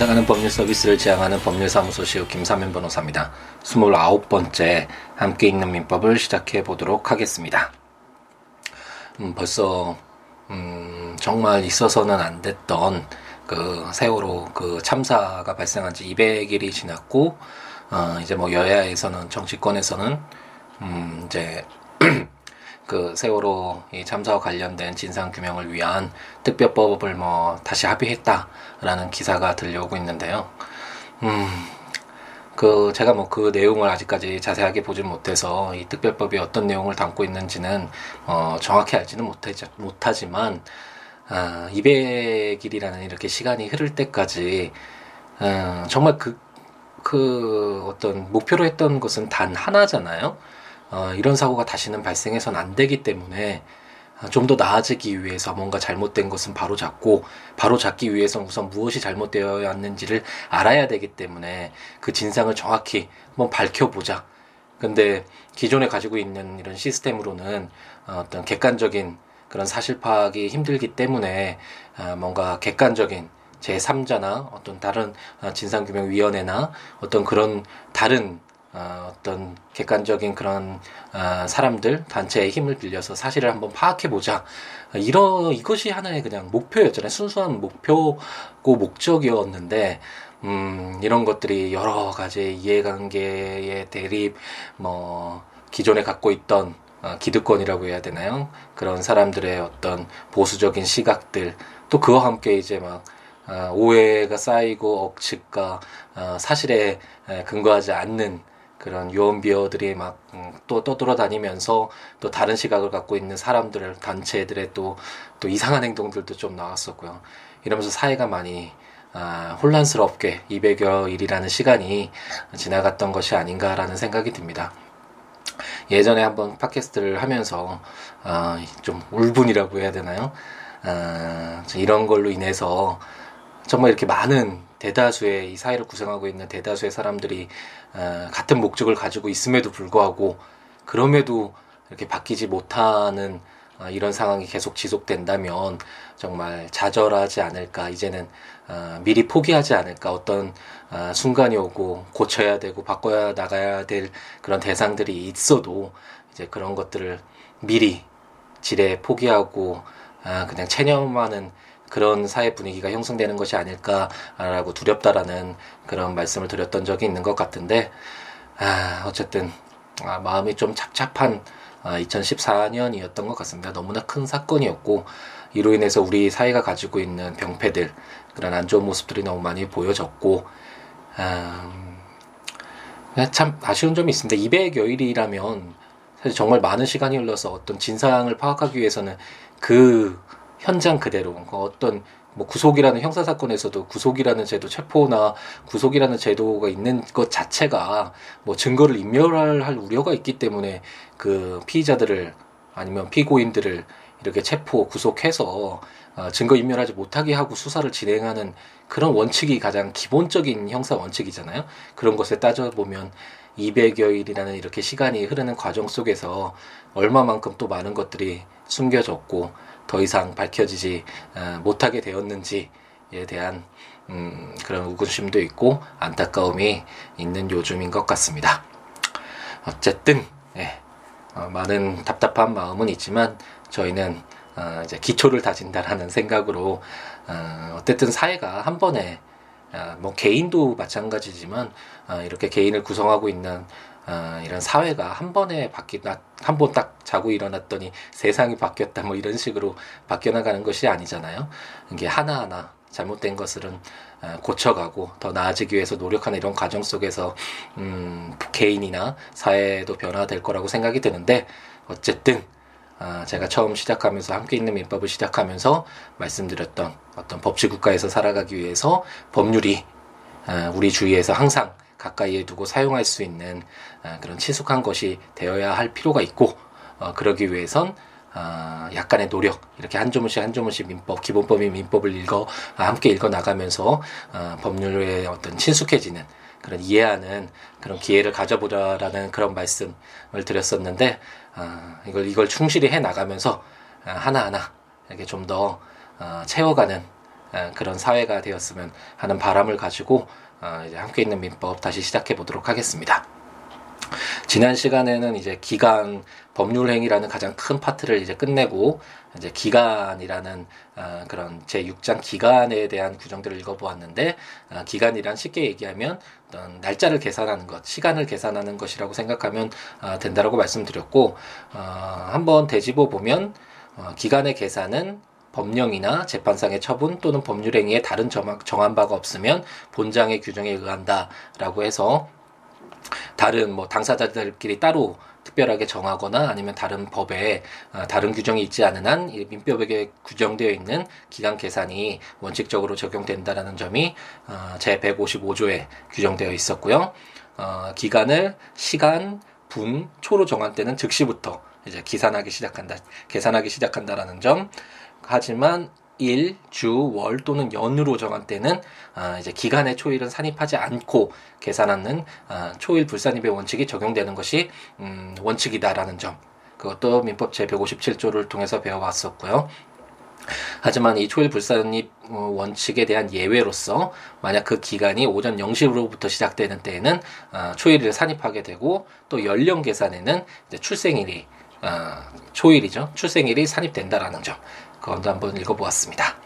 찾아가는 법률 서비스를 지향하는 법률사무소 시우 김사면 변호사입니다. 29번째 함께 읽는 민법을 시작해 보도록 하겠습니다. 음, 벌써 음, 정말 있어서는 안 됐던 그 세월호 그 참사가 발생한 지 200일이 지났고 어, 이제 뭐 여야에서는 정치권에서는 음, 이제 그 세월호 이 참사와 관련된 진상 규명을 위한 특별법을 뭐 다시 합의했다라는 기사가 들려오고 있는데요. 음, 그 제가 뭐 그 내용을 아직까지 자세하게 보진 못해서 이 특별법이 어떤 내용을 담고 있는지는 어, 정확히 알지는 못하지, 못하지만 아, 200일이라는 이렇게 시간이 흐를 때까지 어, 정말 그, 그 어떤 목표로 했던 것은 단 하나잖아요. 어, 이런 사고가 다시는 발생해서는 안 되기 때문에 어, 좀더 나아지기 위해서 뭔가 잘못된 것은 바로 잡고 바로 잡기 위해서 우선 무엇이 잘못되어야 하는지를 알아야 되기 때문에 그 진상을 정확히 한번 밝혀보자. 근데 기존에 가지고 있는 이런 시스템으로는 어, 어떤 객관적인 그런 사실 파악이 힘들기 때문에 어, 뭔가 객관적인 제3자나 어떤 다른 진상규명위원회나 어떤 그런 다른 어, 어떤 객관적인 그런 어, 사람들 단체의 힘을 빌려서 사실을 한번 파악해 보자. 이러 이것이 하나의 그냥 목표였잖아요. 순수한 목표고 목적이었는데 음, 이런 것들이 여러 가지 이해관계의 대립, 뭐 기존에 갖고 있던 어, 기득권이라고 해야 되나요? 그런 사람들의 어떤 보수적인 시각들 또 그와 함께 이제 막 어, 오해가 쌓이고 억측과 어, 사실에 근거하지 않는 그런 유언비어들이 막또 음, 떠돌아다니면서 또 다른 시각을 갖고 있는 사람들 단체들의 또 또 이상한 행동들도 좀 나왔었고요. 이러면서 사회가 많이 아, 혼란스럽게 200여 일이라는 시간이 지나갔던 것이 아닌가라는 생각이 듭니다. 예전에 한번 팟캐스트를 하면서 아, 좀 울분이라고 해야 되나요? 아, 이런 걸로 인해서 정말 이렇게 많은 대다수의 이 사회를 구성하고 있는 대다수의 사람들이 어, 같은 목적을 가지고 있음에도 불구하고 그럼에도 이렇게 바뀌지 못하는 어, 이런 상황이 계속 지속된다면 정말 좌절하지 않을까 이제는 어, 미리 포기하지 않을까 어떤 어, 순간이 오고 고쳐야 되고 바꿔야 나가야 될 그런 대상들이 있어도 이제 그런 것들을 미리 지레 포기하고 아, 그냥 체념하는 그런 사회 분위기가 형성되는 것이 아닐까라고 두렵다라는 그런 말씀을 드렸던 적이 있는 것 같은데 아, 어쨌든 아, 마음이 좀 착잡한 아, 2014년이었던 것 같습니다. 너무나 큰 사건이었고 이로 인해서 우리 사회가 가지고 있는 병폐들 그런 안 좋은 모습들이 너무 많이 보여졌고 아, 참 아쉬운 점이 있습니다. 200여 일이라면 사실 정말 많은 시간이 흘러서 어떤 진상을 파악하기 위해서는 그 현장 그대로 그러니까 어떤 뭐 구속이라는 형사 사건에서도 구속이라는 제도 체포나 구속이라는 제도가 있는 것 자체가 뭐 증거를 인멸할 우려가 있기 때문에 그 피의자들을 아니면 피고인들을 이렇게 체포 구속해서 어, 증거 인멸하지 못하게 하고 수사를 진행하는 그런 원칙이 가장 기본적인 형사 원칙이잖아요. 그런 것에 따져 보면 200여일이라는 이렇게 시간이 흐르는 과정 속에서 얼마만큼 또 많은 것들이 숨겨졌고 더 이상 밝혀지지 어, 못하게 되었는지에 대한 음, 그런 의구심도 있고 안타까움이 있는 요즘인 것 같습니다. 어쨌든 예, 어, 많은 답답한 마음은 있지만 저희는 어, 이제 기초를 다진다라는 생각으로 어, 어쨌든 사회가 한 번에 어, 뭐 개인도 마찬가지지만 어, 이렇게 개인을 구성하고 있는 어, 이런 사회가 한 번에 바뀌다 한번 딱 자고 일어났더니 세상이 바뀌었다 뭐 이런 식으로 바뀌어 나가는 것이 아니잖아요. 이게 하나하나 잘못된 것들은 어, 고쳐가고 더 나아지기 위해서 노력하는 이런 과정 속에서 음, 개인이나 사회도 변화될 거라고 생각이 드는데 어쨌든 아, 제가 처음 시작하면서 함께 있는 민법을 시작하면서 말씀드렸던 어떤 법치 국가에서 살아가기 위해서 법률이 아, 우리 주위에서 항상 가까이에 두고 사용할 수 있는 아, 그런 친숙한 것이 되어야 할 필요가 있고 어, 그러기 위해선 아, 약간의 노력 이렇게 한 조문씩 한 조문씩 민법 기본법인 민법을 읽어 아, 함께 읽어 나가면서 어, 법률에 어떤 친숙해지는 그런 이해하는 그런 기회를 가져보자라는 그런 말씀을 드렸었는데 이걸 이걸 충실히 해 나가면서 하나 하나 이렇게 좀 더 채워가는 어, 그런 사회가 되었으면 하는 바람을 가지고 어, 이제 함께 있는 민법 다시 시작해 보도록 하겠습니다. 지난 시간에는 이제 기간 법률행위라는 가장 큰 파트를 이제 끝내고 이제 기간이라는 어, 그런 제 6장 기간에 대한 구정들을 읽어보았는데 어, 기간이란 쉽게 얘기하면 어떤 날짜를 계산하는 것, 시간을 계산하는 것이라고 생각하면 어, 된다라고 말씀드렸고 어, 한번 되짚어 보면 어, 기간의 계산은 법령이나 재판상의 처분 또는 법률행위에 다른 정한 바가 없으면 본장의 규정에 의한다라고 해서 다른 뭐 당사자들끼리 따로 특별하게 정하거나 아니면 다른 법에 어, 다른 규정이 있지 않은 한 민법에 규정되어 있는 기간 계산이 원칙적으로 적용된다라는 점이 어, 제 155조에 규정되어 있었고요. 어, 기간을 시간, 분, 초로 정한 때는 즉시부터 이제 기산하기 시작한다, 계산하기 시작한다라는 점. 하지만 일, 주, 월 또는 연으로 정한 때는 아, 이제 기간의 초일은 산입하지 않고 계산하는 아, 초일 불산입의 원칙이 적용되는 것이 음, 원칙이다라는 점. 그것도 민법 제 157조를 통해서 배워왔었고요. 하지만 이 초일 불산입 어, 원칙에 대한 예외로서 만약 그 기간이 오전 0시로부터 시작되는 때에는 아, 초일을 산입하게 되고 또 연령 계산에는 출생일이 아, 초일이죠. 출생일이 산입된다라는 점. 그것도 한번 읽어보았습니다.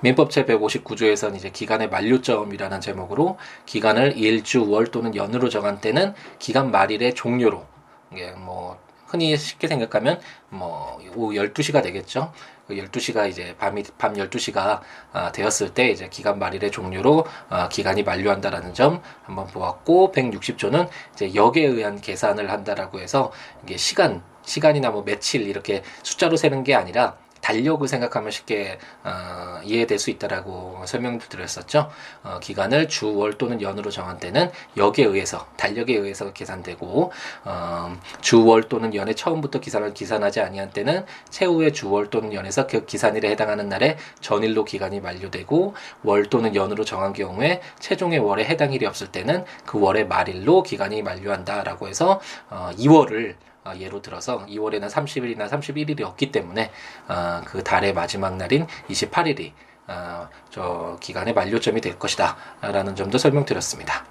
민법 제159조에서는 이제 기간의 만료점이라는 제목으로 기간을 일주, 월 또는 연으로 정한 때는 기간 말일의 종료로 이게 뭐 흔히 쉽게 생각하면 뭐 오후 12시가 되겠죠. 그 12시가 이제 밤이 밤 12시가 아, 되었을 때 이제 기간 말일의 종료로 아, 기간이 만료한다라는 점 한번 보았고 160조는 이제 역에 의한 계산을 한다라고 해서 이게 시간 시간이나 뭐 며칠 이렇게 숫자로 세는 게 아니라 달력을 생각하면 쉽게 어, 이해될 수 있다라고 설명을 드렸었죠. 어, 기간을 주, 월 또는 연으로 정한 때는 역에 의해서 달력에 의해서 계산되고 어, 주, 월 또는 연의 처음부터 기산을 기산하지 아니한 때는 최후의 주, 월 또는 연에서 그 기산일에 해당하는 날에 전일로 기간이 만료되고 월 또는 연으로 정한 경우에 최종의 월에 해당 일이 없을 때는 그 월의 말일로 기간이 만료한다라고 해서 어, 2월을 어, 예로 들어서 2월에는 30일이나 31일이 없기 때문에 어, 그 달의 마지막 날인 28일이 어, 저 기간의 만료점이 될 것이다 라는 점도 설명드렸습니다.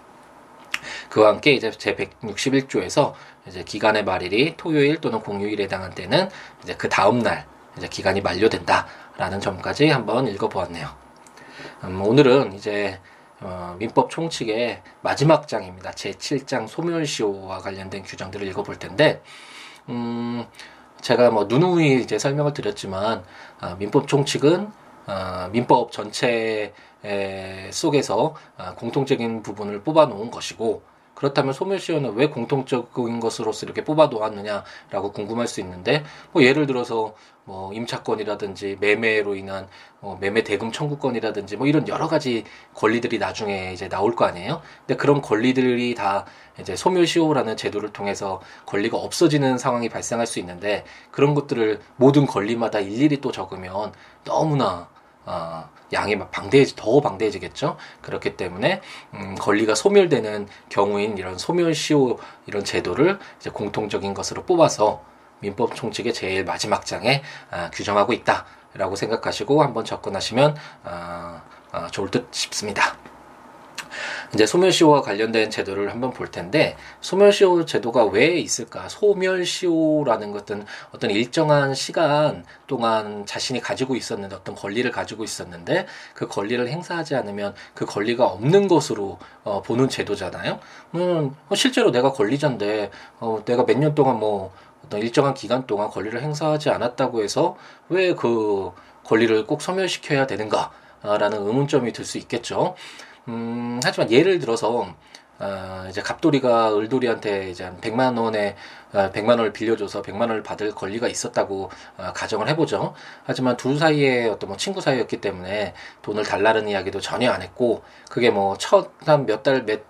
그와 함께 이제 제 161조에서 이제 기간의 말일이 토요일 또는 공휴일에 해당한 때는 이제 그 다음 날 이제 기간이 만료된다라는 점까지 한번 읽어보았네요. 음, 오늘은 이제 어, 민법 총칙의 마지막 장입니다. 제7장 소멸시효와 관련된 규정들을 읽어볼 텐데, 음, 제가 뭐 누누이 이제 설명을 드렸지만, 어, 민법 총칙은 어, 민법 전체 속에서 어, 공통적인 부분을 뽑아 놓은 것이고, 그렇다면 소멸시효는 왜 공통적인 것으로서 이렇게 뽑아 놓았느냐라고 궁금할 수 있는데 뭐 예를 들어서 뭐 임차권이라든지 매매로 인한 뭐 매매 대금 청구권이라든지 뭐 이런 여러 가지 권리들이 나중에 이제 나올 거 아니에요. 근데 그런 권리들이 다 이제 소멸시효라는 제도를 통해서 권리가 없어지는 상황이 발생할 수 있는데 그런 것들을 모든 권리마다 일일이 또 적으면 너무나 어, 양이 막 방대해지 더 방대해지겠죠. 그렇기 때문에 음, 권리가 소멸되는 경우인 이런 소멸시효 이런 제도를 이제 공통적인 것으로 뽑아서 민법 총칙의 제일 마지막 장에 아, 규정하고 있다라고 생각하시고 한번 접근하시면 아, 아, 좋을 듯 싶습니다. 이제 소멸시효와 관련된 제도를 한번 볼 텐데 소멸시효 제도가 왜 있을까? 소멸시효라는 것은 어떤 일정한 시간 동안 자신이 가지고 있었는데 어떤 권리를 가지고 있었는데 그 권리를 행사하지 않으면 그 권리가 없는 것으로 어, 보는 제도잖아요. 음, 실제로 내가 권리자인데 어, 내가 몇 년 동안 뭐 어떤 일정한 기간 동안 권리를 행사하지 않았다고 해서 왜 그 권리를 꼭 소멸시켜야 되는가 라는 의문점이 들 수 있겠죠. 음, 하지만 예를 들어서 어, 이제 갑돌이가 을돌이한테 이제 한 100만 원에 어, 100만 원을 빌려줘서 100만 원을 받을 권리가 있었다고 어, 가정을 해보죠. 하지만 둘 사이에 어떤 뭐 친구 사이였기 때문에 돈을 달라는 이야기도 전혀 안 했고 그게 뭐 첫 한 몇 달몇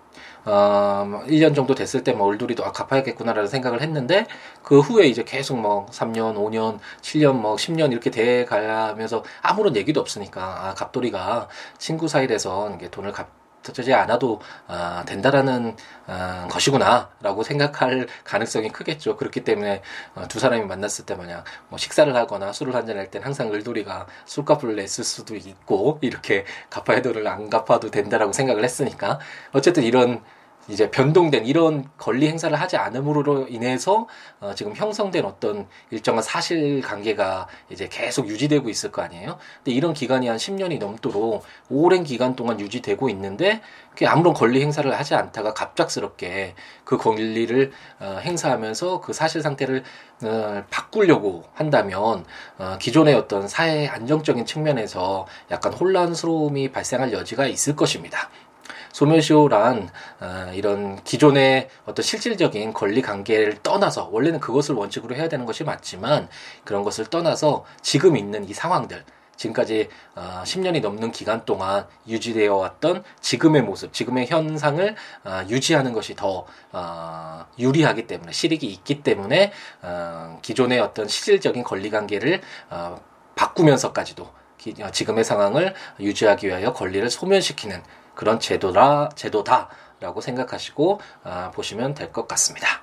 어, 1년 정도 됐을 때뭐 을돌이도 아, 갚아야겠구나라는 생각을 했는데 그 후에 이제 계속 뭐 3년, 5년, 7년, 뭐 10년 이렇게 돼 가면서 아무런 얘기도 없으니까 아, 갑돌이가 친구 사이에서 이게 돈을 갚 붙어지 않아도 어, 된다라는 어, 것이구나라고 생각할 가능성이 크겠죠. 그렇기 때문에 어, 두 사람이 만났을 때 만약 뭐 식사를 하거나 술을 한잔 할 땐 항상 을돌이가 술값을 냈을 수도 있고 이렇게 갚아야 돈을 안 갚아도 된다라고 생각을 했으니까 어쨌든 이런 이제 변동된 이런 권리 행사를 하지 않음으로 인해서 어, 지금 형성된 어떤 일정한 사실 관계가 이제 계속 유지되고 있을 거 아니에요. 근데 이런 기간이 한 10년이 넘도록 오랜 기간 동안 유지되고 있는데 아무런 권리 행사를 하지 않다가 갑작스럽게 그 권리를 어, 행사하면서 그 사실 상태를 어, 바꾸려고 한다면 어, 기존의 어떤 사회 안정적인 측면에서 약간 혼란스러움이 발생할 여지가 있을 것입니다. 소멸시효란 어, 이런 기존의 어떤 실질적인 권리 관계를 떠나서 원래는 그것을 원칙으로 해야 되는 것이 맞지만 그런 것을 떠나서 지금 있는 이 상황들 지금까지 어, 10년이 넘는 기간 동안 유지되어 왔던 지금의 모습, 지금의 현상을 어, 유지하는 것이 더 어, 유리하기 때문에 실익이 있기 때문에 어, 기존의 어떤 실질적인 권리 관계를 어, 바꾸면서까지도 지금의 상황을 유지하기 위하여 권리를 소멸시키는 그런 제도라 제도다라고 생각하시고 아, 보시면 될 것 같습니다.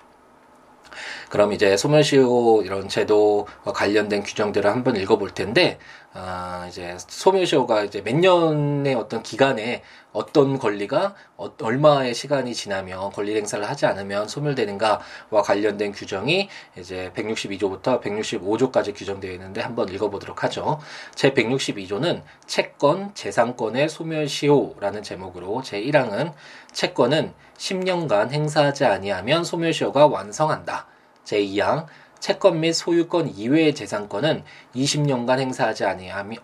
그럼 이제 소멸시효 이런 제도와 관련된 규정들을 한번 읽어볼 텐데, 아, 이제 소멸시효가 이제 몇 년의 어떤 기간에 어떤 권리가 어, 얼마의 시간이 지나면 권리 행사를 하지 않으면 소멸되는가와 관련된 규정이 이제 162조부터 165조까지 규정되어 있는데 한번 읽어보도록 하죠. 제 162조는 채권, 재산권의 소멸시효라는 제목으로 제 1항은 채권은 10년간 행사하지 아니하면 소멸시효가 완성한다. 제 2항 채권 및 소유권 이외의 재산권은 20년간 행사하지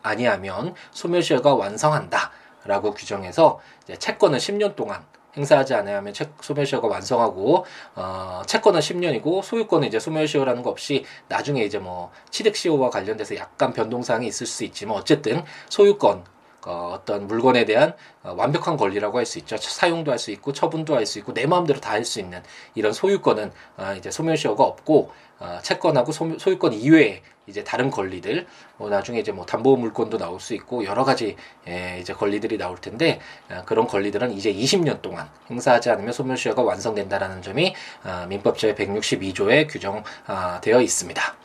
아니하면 소멸시효가 완성한다. 라고 규정해서 채권은 10년 동안 행사하지 않으면 소멸시효가 완성하고 어, 채권은 10년이고 소유권은 이제 소멸시효라는 거 없이 나중에 이제 뭐 취득시효와 관련돼서 약간 변동사항이 있을 수 있지만 어쨌든 소유권 어, 어떤 물건에 대한 어, 완벽한 권리라고 할 수 있죠. 사용도 할 수 있고 처분도 할 수 있고 내 마음대로 다 할 수 있는 이런 소유권은 어, 이제 소멸시효가 없고 어, 채권하고 소, 유권 이외에 이제 다른 권리들 뭐 나중에 이제 뭐 담보 물권도 나올 수 있고 여러 가지 예, 이제 권리들이 나올 텐데 어, 그런 권리들은 이제 20년 동안 행사하지 않으면 소멸시효가 완성된다라는 점이 어, 민법 제 162조에 규정되어 있습니다.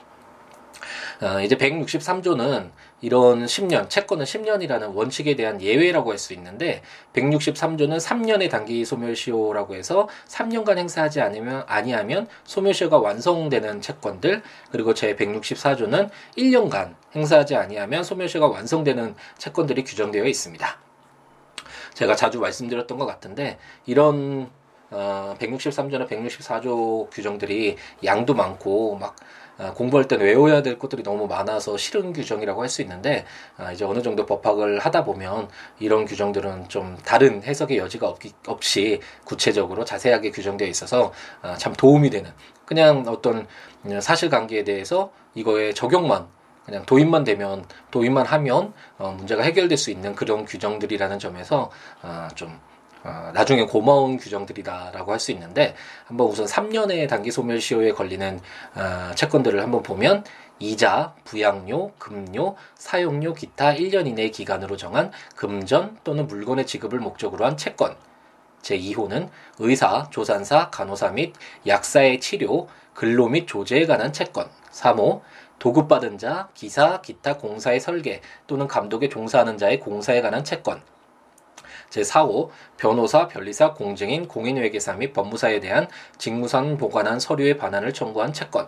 어, 이제 163조는 이런 10년, 채권은 10년이라는 원칙에 대한 예외라고 할 수 있는데 163조는 3년의 단기 소멸시효라고 해서 3년간 행사하지 않으면 아니하면 소멸시효가 완성되는 채권들 그리고 제 164조는 1년간 행사하지 아니하면 소멸시효가 완성되는 채권들이 규정되어 있습니다. 제가 자주 말씀드렸던 것 같은데 이런 어, 163조나 164조 규정들이 양도 많고 막 아, 공부할 때는 외워야 될 것들이 너무 많아서 싫은 규정이라고 할 수 있는데 아, 이제 어느 정도 법학을 하다 보면 이런 규정들은 좀 다른 해석의 여지가 없기, 없이 구체적으로 자세하게 규정되어 있어서 아, 참 도움이 되는 그냥 어떤 사실관계에 대해서 이거에 적용만 그냥 도입만 되면 도입만 하면 어, 문제가 해결될 수 있는 그런 규정들이라는 점에서 좀 어, 나중에 고마운 규정들이다라고 할 수 있는데 한번 우선 3년의 단기 소멸시효에 걸리는 어, 채권들을 한번 보면 이자, 부양료, 급료, 사용료, 기타 1년 이내 기간으로 정한 금전 또는 물건의 지급을 목적으로 한 채권. 제2호는 의사, 조산사, 간호사 및 약사의 치료, 근로 및 조제에 관한 채권. 3호 도급받은 자, 기사, 기타 공사의 설계 또는 감독에 종사하는 자의 공사에 관한 채권. 제4호 변호사, 변리사, 공증인, 공인회계사 및 법무사에 대한 직무상 보관한 서류의 반환을 청구한 채권.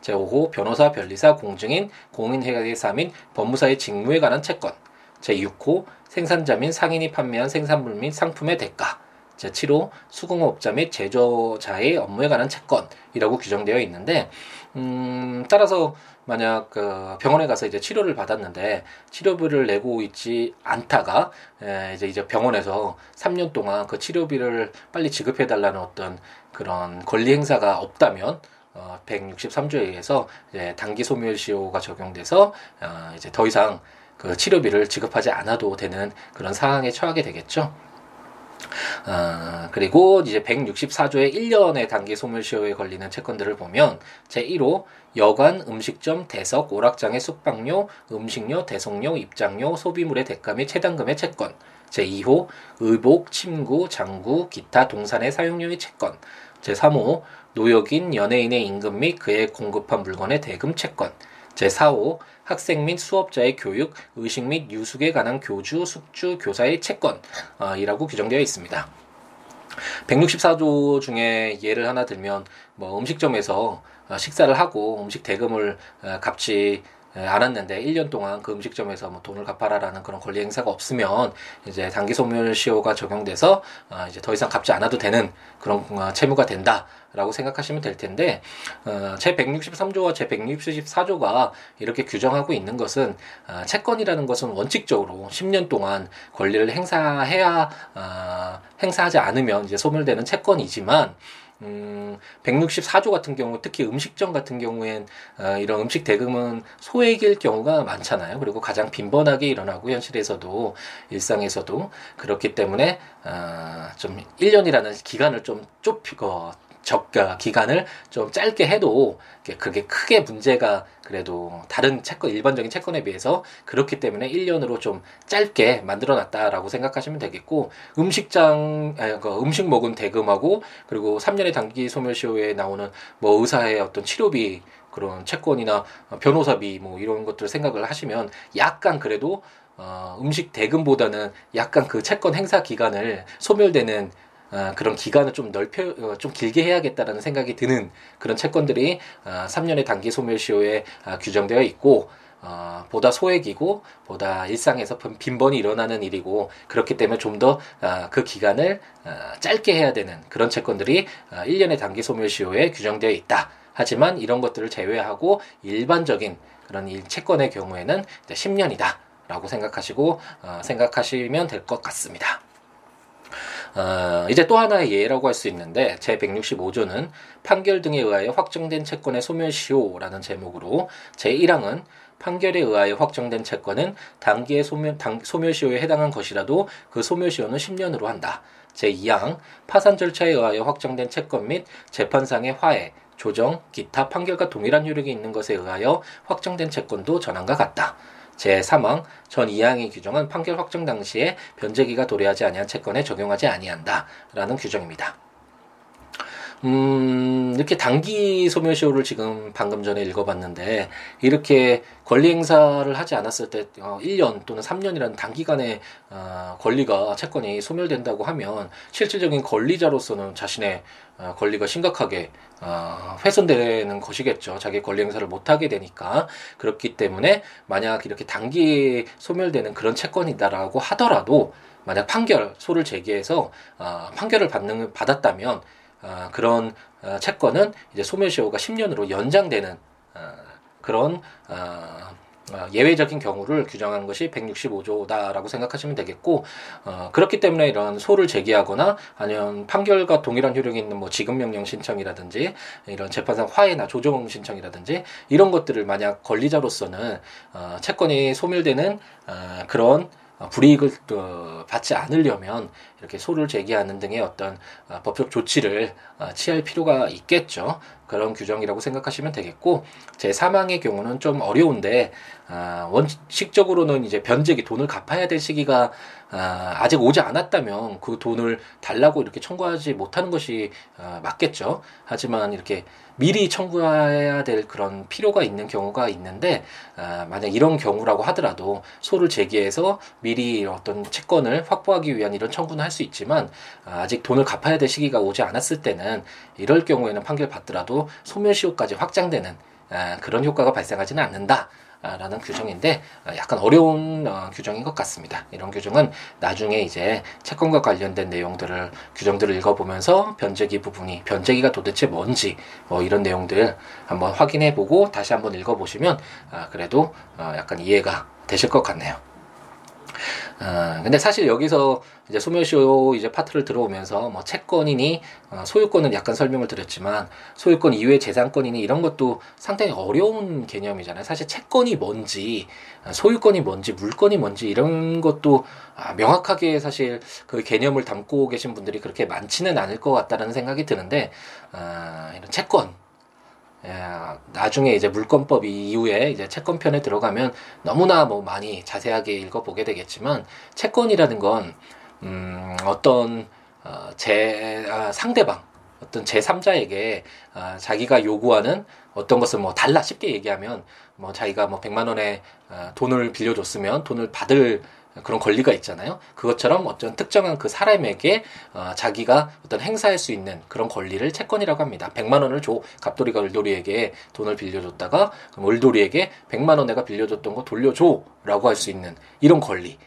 제5호 변호사, 변리사, 공증인, 공인회계사 및 법무사의 직무에 관한 채권. 제6호 생산자 및 상인이 판매한 생산물 및 상품의 대가. 제7호 수공업자 및 제조자의 업무에 관한 채권이라고 규정되어 있는데 음, 따라서 만약 그 병원에 가서 이제 치료를 받았는데 치료비를 내고 있지 않다가 에, 이제 이제 병원에서 3년 동안 그 치료비를 빨리 지급해 달라는 어떤 그런 권리 행사가 없다면 어, 163조에 의해서 이제 단기 소멸시효가 적용돼서 어, 이제 더 이상 그 치료비를 지급하지 않아도 되는 그런 상황에 처하게 되겠죠. 어, 그리고 이제 164조의 1년의 단기 소멸시효에 걸리는 채권들을 보면 제1호 여관, 음식점, 대석, 오락장의 숙박료, 음식료, 대속료, 입장료, 소비물의 대가 및 체당금의 채권. 제2호 의복, 침구, 장구, 기타 동산의 사용료의 채권 제3호 노역인 연예인의 임금 및 그에 공급한 물건의 대금 채권 제4호 학생 및 수업자의 교육, 의식 및 유숙에 관한 교주, 숙주, 교사의 채권이라고 규정되어 있습니다. 164조 중에 예를 하나 들면 뭐 음식점에서 식사를 하고 음식 대금을 갚지 않았는데 1년 동안 그 음식점에서 뭐 돈을 갚아라라는 그런 권리 행사가 없으면 이제 단기 소멸 시효가 적용돼서 이제 더 이상 갚지 않아도 되는 그런 어, 채무가 된다라고 생각하시면 될 텐데 어, 제 163조와 제 164조가 이렇게 규정하고 있는 것은 어, 채권이라는 것은 원칙적으로 10년 동안 권리를 행사해야 행사하지 않으면 이제 소멸되는 채권이지만 음, 164조 같은 경우 특히 음식점 같은 경우엔 어, 이런 음식 대금은 소액일 경우가 많잖아요. 그리고 가장 빈번하게 일어나고 현실에서도 일상에서도 그렇기 때문에 어, 좀 1년이라는 기간을 좀 좁히고 적가 기간을 좀 짧게 해도 그게 크게 문제가 그래도 다른 채권 일반적인 채권에 비해서 그렇기 때문에 1년으로 좀 짧게 만들어 놨다라고 생각하시면 되겠고 음식장 그 음식 먹은 대금하고 그리고 3년의 단기 소멸시효에 나오는 뭐 의사의 어떤 치료비 그런 채권이나 변호사비 뭐 이런 것들 생각을 하시면 약간 그래도 어, 음식 대금보다는 약간 그 채권 행사 기간을 소멸되는 어, 그런 기간을 좀 넓혀 어, 좀 길게 해야겠다라는 생각이 드는 그런 채권들이 어, 3년의 단기 소멸시효에 어, 규정되어 있고 어, 보다 소액이고 보다 일상에서 빈번히 일어나는 일이고 그렇기 때문에 좀 더그 어, 기간을 어, 짧게 해야 되는 그런 채권들이 어, 1년의 단기 소멸시효에 규정되어 있다. 하지만 이런 것들을 제외하고 일반적인 그런 일 채권의 경우에는 10년이다 라고 생각하시고 어, 생각하시면 될 것 같습니다. 어, 이제 또 하나의 예라고 할 수 있는데 제 165조는 판결 등에 의하여 확정된 채권의 소멸시효라는 제목으로 제 1항은 판결에 의하여 확정된 채권은 단기의 소멸, 당, 소멸시효에 해당한 것이라도 그 소멸시효는 10년으로 한다. 제2항 파산 절차에 의하여 확정된 채권 및 재판상의 화해, 조정, 기타 판결과 동일한 효력이 있는 것에 의하여 확정된 채권도 전항과 같다. 제3항 전 2항의 규정은 판결 확정 당시에 변제기가 도래하지 아니한 채권에 적용하지 아니한다라는 규정입니다. 음, 이렇게 단기 소멸시효를 지금 방금 전에 읽어봤는데, 이렇게 권리 행사를 하지 않았을 때, 어, 1년 또는 3년이라는 단기간에, 어, 권리가, 채권이 소멸된다고 하면, 실질적인 권리자로서는 자신의 어, 권리가 심각하게, 어, 훼손되는 것이겠죠. 자기 권리 행사를 못하게 되니까. 그렇기 때문에, 만약 이렇게 단기 소멸되는 그런 채권이다라고 하더라도, 만약 판결, 소를 제기해서, 어, 판결을 받는, 받았다면, 어, 그런 어, 채권은 이제 소멸시효가 10년으로 연장되는 어, 그런 어, 어, 예외적인 경우를 규정한 것이 165조다라고 생각하시면 되겠고 어, 그렇기 때문에 이런 소를 제기하거나 아니면 판결과 동일한 효력이 있는 뭐 지급명령 신청이라든지 이런 재판상 화해나 조정 신청이라든지 이런 것들을 만약 권리자로서는 어, 채권이 소멸되는 어, 그런 어, 불이익을 받지 않으려면 이렇게 소를 제기하는 등의 어떤 어, 법적 조치를 어, 취할 필요가 있겠죠. 그런 규정이라고 생각하시면 되겠고 제 사망의 경우는 좀 어려운데 원칙적으로는 이제 변제기 돈을 갚아야 될 시기가 아직 오지 않았다면 그 돈을 달라고 이렇게 청구하지 못하는 것이 맞겠죠. 하지만 이렇게 미리 청구해야 될 그런 필요가 있는 경우가 있는데 아, 만약 이런 경우라고 하더라도 소를 제기해서 미리 어떤 채권을 확보하기 위한 이런 청구는 할 수 있지만 아, 아직 돈을 갚아야 될 시기가 오지 않았을 때는 이럴 경우에는 판결 받더라도 소멸시효까지 확장되는 아, 그런 효과가 발생하지는 않는다. 라는 규정인데 어, 약간 어려운 어, 규정인 것 같습니다. 이런 규정은 나중에 이제 채권과 관련된 내용들을 규정들을 읽어보면서 변제기 부분이 변제기가 도대체 뭔지 뭐 이런 내용들 한번 확인해보고 다시 한번 읽어보시면 아, 그래도 어, 약간 이해가 되실 것 같네요. 어, 근데 사실 여기서 이제 소멸시효 이제 파트를 들어오면서 뭐 채권이니 어, 소유권은 약간 설명을 드렸지만 소유권 이외 재산권이니 이런 것도 상당히 어려운 개념이잖아요. 사실 채권이 뭔지 어, 소유권이 뭔지 물건이 뭔지 이런 것도 아, 명확하게 사실 그 개념을 담고 계신 분들이 그렇게 많지는 않을 것 같다는 생각이 드는데 아, 이런 채권 예, 나중에 이제 물권법 이후에 이제 채권편에 들어가면 너무나 뭐 많이 자세하게 읽어보게 되겠지만 채권이라는 건 음, 어떤 어, 제 아, 상대방 어떤 제3자에게 아, 자기가 요구하는 어떤 것을 뭐 달라 쉽게 얘기하면 뭐 자기가 뭐 100만 원의 아, 돈을 빌려줬으면 돈을 받을 그런 권리가 있잖아요. 그것처럼 어떤 특정한 그 사람에게 어, 자기가 어떤 행사할 수 있는 그런 권리를 채권이라고 합니다. 100만 원을 줘. 갑돌이가 을돌이에게 돈을 빌려줬다가 그럼 을돌이에게 100만 원 내가 빌려줬던 거 돌려줘라고 할 수 있는 이런 권리.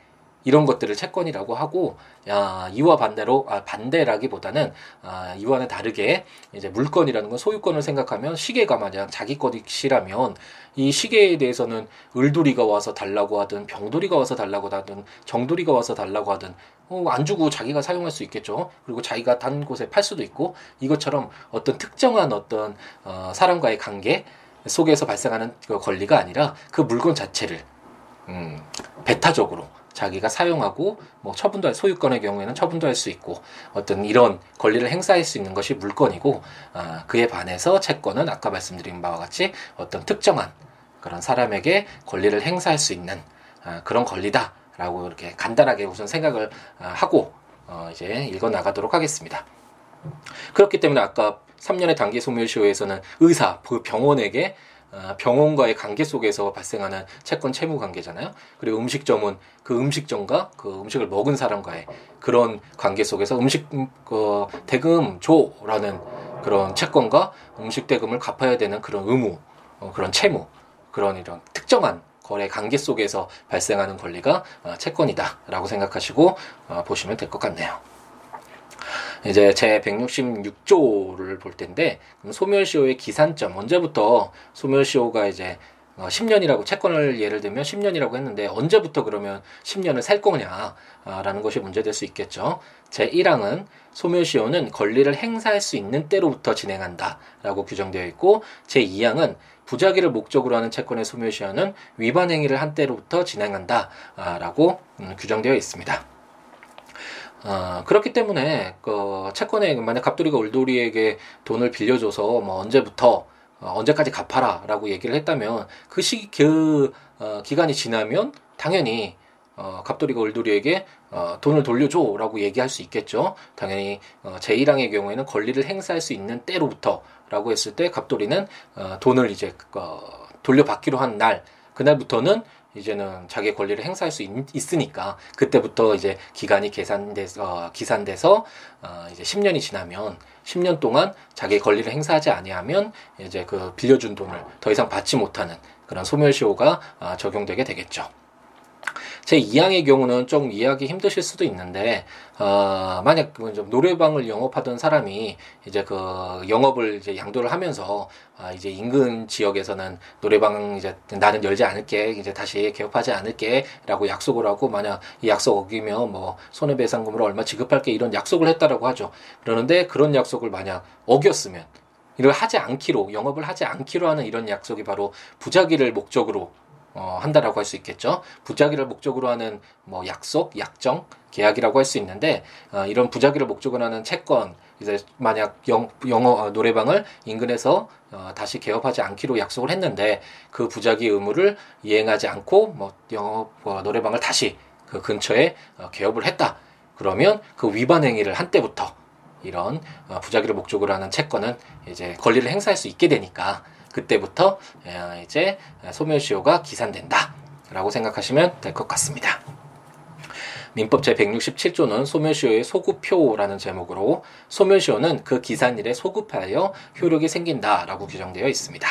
이런 것들을 채권이라고 하고 야, 이와 반대로 아, 반대라기보다는 아, 이와는 다르게 이제 물건이라는 건 소유권을 생각하면 시계가 만약 자기 것이라면 이 시계에 대해서는 을돌이가 와서 달라고 하든 병돌이가 와서 달라고 하든 정돌이가 와서 달라고 하든 어, 안 주고 자기가 사용할 수 있겠죠. 그리고 자기가 단 곳에 팔 수도 있고 이것처럼 어떤 특정한 어떤 어, 사람과의 관계 속에서 발생하는 그 권리가 아니라 그 물건 자체를 음, 배타적으로 자기가 사용하고 뭐 처분도 할 소유권의 경우에는 처분도 할 수 있고 어떤 이런 권리를 행사할 수 있는 것이 물건이고 아, 그에 반해서 채권은 아까 말씀드린 바와 같이 어떤 특정한 그런 사람에게 권리를 행사할 수 있는 아, 그런 권리다라고 이렇게 간단하게 우선 생각을 아, 하고 어, 이제 읽어 나가도록 하겠습니다. 그렇기 때문에 아까 3년의 단기 소멸시효에서는 의사, 그 병원에게 아, 병원과의 관계 속에서 발생하는 채권 채무 관계잖아요. 그리고 음식점은 그 음식점과 그 음식을 먹은 사람과의 그런 관계 속에서 음식 그 대금 줘라는 그런 채권과 음식 대금을 갚아야 되는 그런 의무, 어, 그런 채무, 그런 이런 특정한 거래 관계 속에서 발생하는 권리가 어, 채권이다라고 생각하시고 어, 보시면 될 것 같네요. 이제 제 166조를 볼 텐데 소멸시효의 기산점 언제부터 소멸시효가 이제 어, 10년이라고 채권을 예를 들면 10년이라고 했는데 언제부터 그러면 10년을 살 거냐라는 것이 문제될 수 있겠죠. 제 1항은 소멸시효는 권리를 행사할 수 있는 때로부터 진행한다라고 규정되어 있고 제 2항은 부작위를 목적으로 하는 채권의 소멸시효는 위반 행위를 한 때로부터 진행한다라고 음, 규정되어 있습니다. 어, 그렇기 때문에 그 채권에 만약 갑돌이가 울돌이에게 돈을 빌려줘서 뭐 언제부터 어, 언제까지 갚아라라고 얘기를 했다면 그 시기 그 어, 기간이 지나면 당연히 어, 갑돌이가 울돌이에게 어, 돈을 돌려줘라고 얘기할 수 있겠죠. 당연히 어, 제1항의 경우에는 권리를 행사할 수 있는 때로부터라고 했을 때 갑돌이는 어, 돈을 이제 어, 돌려받기로 한 날 그날부터는 이제는 자기 권리를 행사할 수 있, 으니까 그때부터 이제 기간이 계산돼서 어, 기산돼서 어, 이제 10년이 지나면 10년 동안 자기 권리를 행사하지 아니하면 이제 그 빌려준 돈을 더 이상 받지 못하는 그런 소멸시효가 어, 적용되게 되겠죠. 제 2항의 경우는 좀 이해하기 힘드실 수도 있는데 어, 만약 그좀 노래방을 영업하던 사람이 이제 그 영업을 이제 양도를 하면서 아, 이제 인근 지역에서는 노래방 이제 나는 열지 않을게 이제 다시 개업하지 않을게라고 약속을 하고 만약 이 약속 어기면 뭐 손해배상금으로 얼마 지급할게 이런 약속을 했다라고 하죠. 그러는데 그런 약속을 만약 어겼으면 이걸 하지 않기로 영업을 하지 않기로 하는 이런 약속이 바로 부작위를 목적으로 어, 한다라고 할 수 있겠죠. 부작위를 목적으로 하는 뭐 약속, 약정, 계약이라고 할 수 있는데 어, 이런 부작위를 목적으로 하는 채권 이제 만약 영, 영어 어, 노래방을 인근에서 어, 다시 개업하지 않기로 약속을 했는데 그 부작위 의무를 이행하지 않고 뭐 영업 어, 노래방을 다시 그 근처에 어, 개업을 했다. 그러면 그 위반 행위를 한 때부터 이런 어, 부작위를 목적으로 하는 채권은 이제 권리를 행사할 수 있게 되니까 그때부터 어, 이제 소멸시효가 기산된다라고 생각하시면 될 것 같습니다. 민법 제167조는 소멸시효의 소급표라는 제목으로 소멸시효는 그 기산일에 소급하여 효력이 생긴다라고 규정되어 있습니다.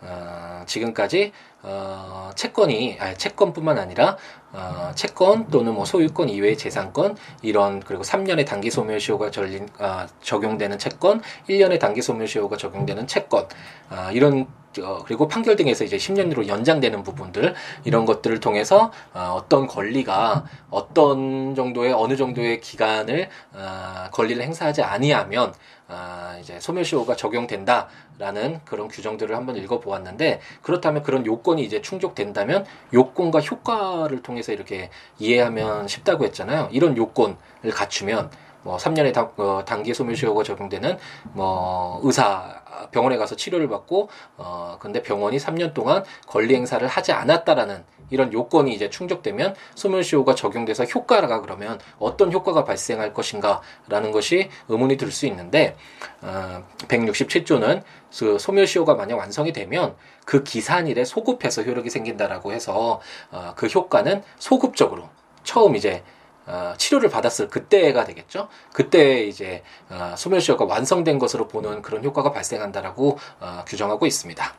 어, 지금까지 어, 채권이 아니, 채권뿐만 아니라 어, 채권 또는 뭐 소유권 이외의 재산권 이런 그리고 3년의 단기 소멸시효가 절린, 아, 적용되는 채권, 1년의 단기 소멸시효가 적용되는 채권 아, 이런 어, 그리고 판결 등에서 이제 10년으로 연장되는 부분들 이런 것들을 통해서 어, 어떤 권리가 어떤 정도의 어느 정도의 기간을 어, 권리를 행사하지 아니하면 아, 이제 소멸시효가 적용된다라는 그런 규정들을 한번 읽어보았는데 그렇다면 그런 요건이 이제 충족된다면 요건과 효과를 통해서 이렇게 이해하면 쉽다고 했잖아요. 이런 요건을 갖추면 뭐 3년의 단, 어, 단기 소멸시효가 적용되는 뭐 의사 병원에 가서 치료를 받고 어 근데 병원이 3년 동안 권리 행사를 하지 않았다라는 이런 요건이 이제 충족되면 소멸시효가 적용돼서 효과가 그러면 어떤 효과가 발생할 것인가라는 것이 의문이 들 수 있는데 어 167조는 그 소멸시효가 만약 완성이 되면 그 기산일에 소급해서 효력이 생긴다라고 해서 어, 그 효과는 소급적으로 처음 이제 어, 치료를 받았을 그때가 되겠죠. 그때 이제 어, 소멸시효가 완성된 것으로 보는 그런 효과가 발생한다라고 어, 규정하고 있습니다.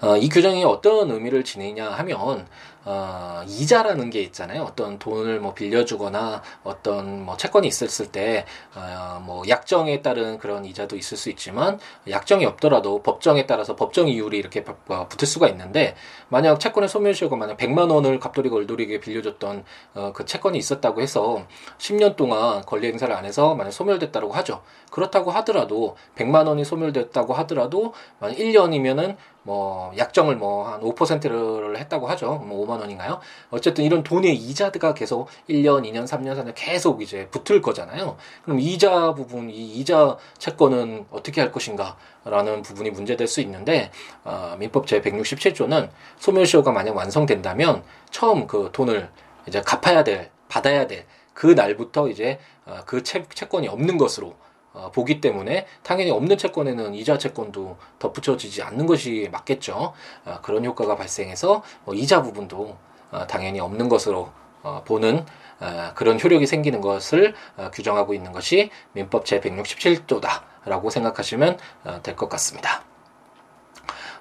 어, 이 규정이 어떤 의미를 지니냐 하면 어, 이자라는 게 있잖아요. 어떤 돈을 뭐 빌려주거나 어떤 뭐 채권이 있었을 때, 어, 뭐 약정에 따른 그런 이자도 있을 수 있지만 약정이 없더라도 법정에 따라서 법정 이율이 이렇게 어, 붙을 수가 있는데 만약 채권의 소멸시효가 만약 100만 원을 갑돌이가 얼돌이게 빌려줬던 어, 그 채권이 있었다고 해서 10년 동안 권리 행사를 안 해서 만약 소멸됐다고 하죠. 그렇다고 하더라도 100만 원이 소멸됐다고 하더라도 만약 1년이면은 뭐 약정을 뭐 한 5%를 했다고 하죠. 뭐 5만 원인가요? 어쨌든 이런 돈의 이자가 계속 1년, 2년, 3년, 4년 계속 이제 붙을 거잖아요. 그럼 이자 부분, 이 이자 채권은 어떻게 할 것인가? 라는 부분이 문제될 수 있는데 어, 민법 제 167조는 소멸시효가 만약 완성된다면 처음 그 돈을 이제 갚아야 될 받아야 될 그 날부터 이제 어, 그 채, 채권이 없는 것으로 어, 보기 때문에 당연히 없는 채권에는 이자 채권도 덧붙여지지 않는 것이 맞겠죠. 어, 그런 효과가 발생해서 뭐 이자 부분도 어, 당연히 없는 것으로 어, 보는 어, 그런 효력이 생기는 것을 어, 규정하고 있는 것이 민법 제 167조다라고 생각하시면 어, 될것 같습니다.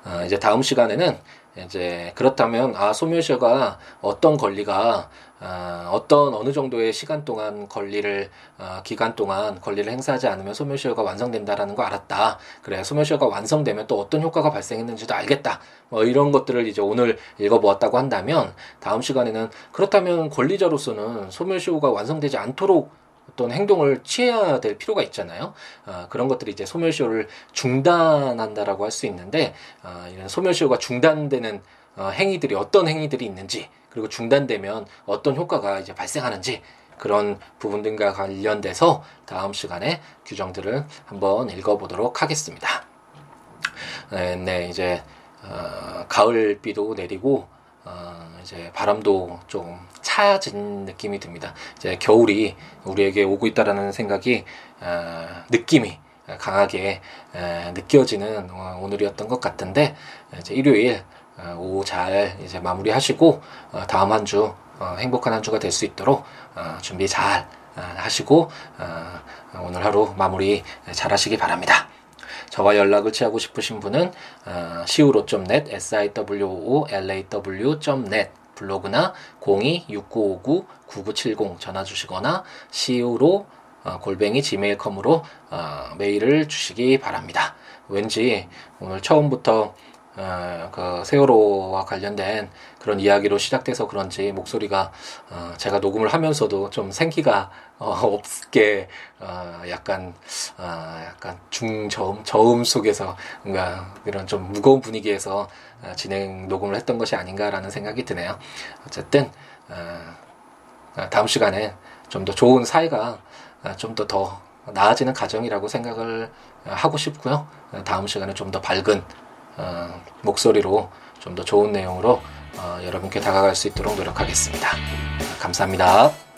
어, 이제 다음 시간에는 이제 그렇다면 아 소멸시효가 어떤 권리가 어, 어떤 어느 정도의 시간 동안 권리를 어, 기간 동안 권리를 행사하지 않으면 소멸시효가 완성된다라는 거 알았다. 그래 소멸시효가 완성되면 또 어떤 효과가 발생했는지도 알겠다. 뭐 이런 것들을 이제 오늘 읽어보았다고 한다면 다음 시간에는 그렇다면 권리자로서는 소멸시효가 완성되지 않도록 어떤 행동을 취해야 될 필요가 있잖아요. 어, 그런 것들이 이제 소멸시효를 중단한다라고 할 수 있는데 어, 이런 소멸시효가 중단되는 어, 행위들이 어떤 행위들이 있는지 그리고 중단되면 어떤 효과가 이제 발생하는지 그런 부분들과 관련돼서 다음 시간에 규정들을 한번 읽어보도록 하겠습니다. 네, 네 이제 어, 가을비도 내리고 어, 이제 바람도 좀 차진 느낌이 듭니다. 이제 겨울이 우리에게 오고 있다라는 생각이 어, 느낌이 강하게 에, 느껴지는 어, 오늘이었던 것 같은데 이제 일요일 어, 오후 잘 이제 마무리하시고 어, 다음 한주 어, 행복한 한 주가 될 수 있도록 어, 준비 잘 어, 하시고 어, 오늘 하루 마무리 잘 하시기 바랍니다. 저와 연락을 취하고 싶으신 분은 어, siwo.net, siwoolaw.net 블로그나 02-6959-9970 전화 주시거나 siwo 어, 골뱅이 gmail.com으로 어, 메일을 주시기 바랍니다. 왠지 오늘 처음부터 어, 그 세월호와 관련된 그런 이야기로 시작돼서 그런지 목소리가 어, 제가 녹음을 하면서도 좀 생기가 어, 없게 어, 약간 어, 약간 중저음 저음 속에서 뭔가 이런 좀 무거운 분위기에서 어, 진행 녹음을 했던 것이 아닌가라는 생각이 드네요. 어쨌든 어, 다음 시간에 좀 더 좋은 사이가 어, 좀더 더 나아지는 가정이라고 생각을 하고 싶고요. 어, 다음 시간에 좀 더 밝은 어, 목소리로 좀 더 좋은 내용으로 어, 여러분께 다가갈 수 있도록 노력하겠습니다. 감사합니다.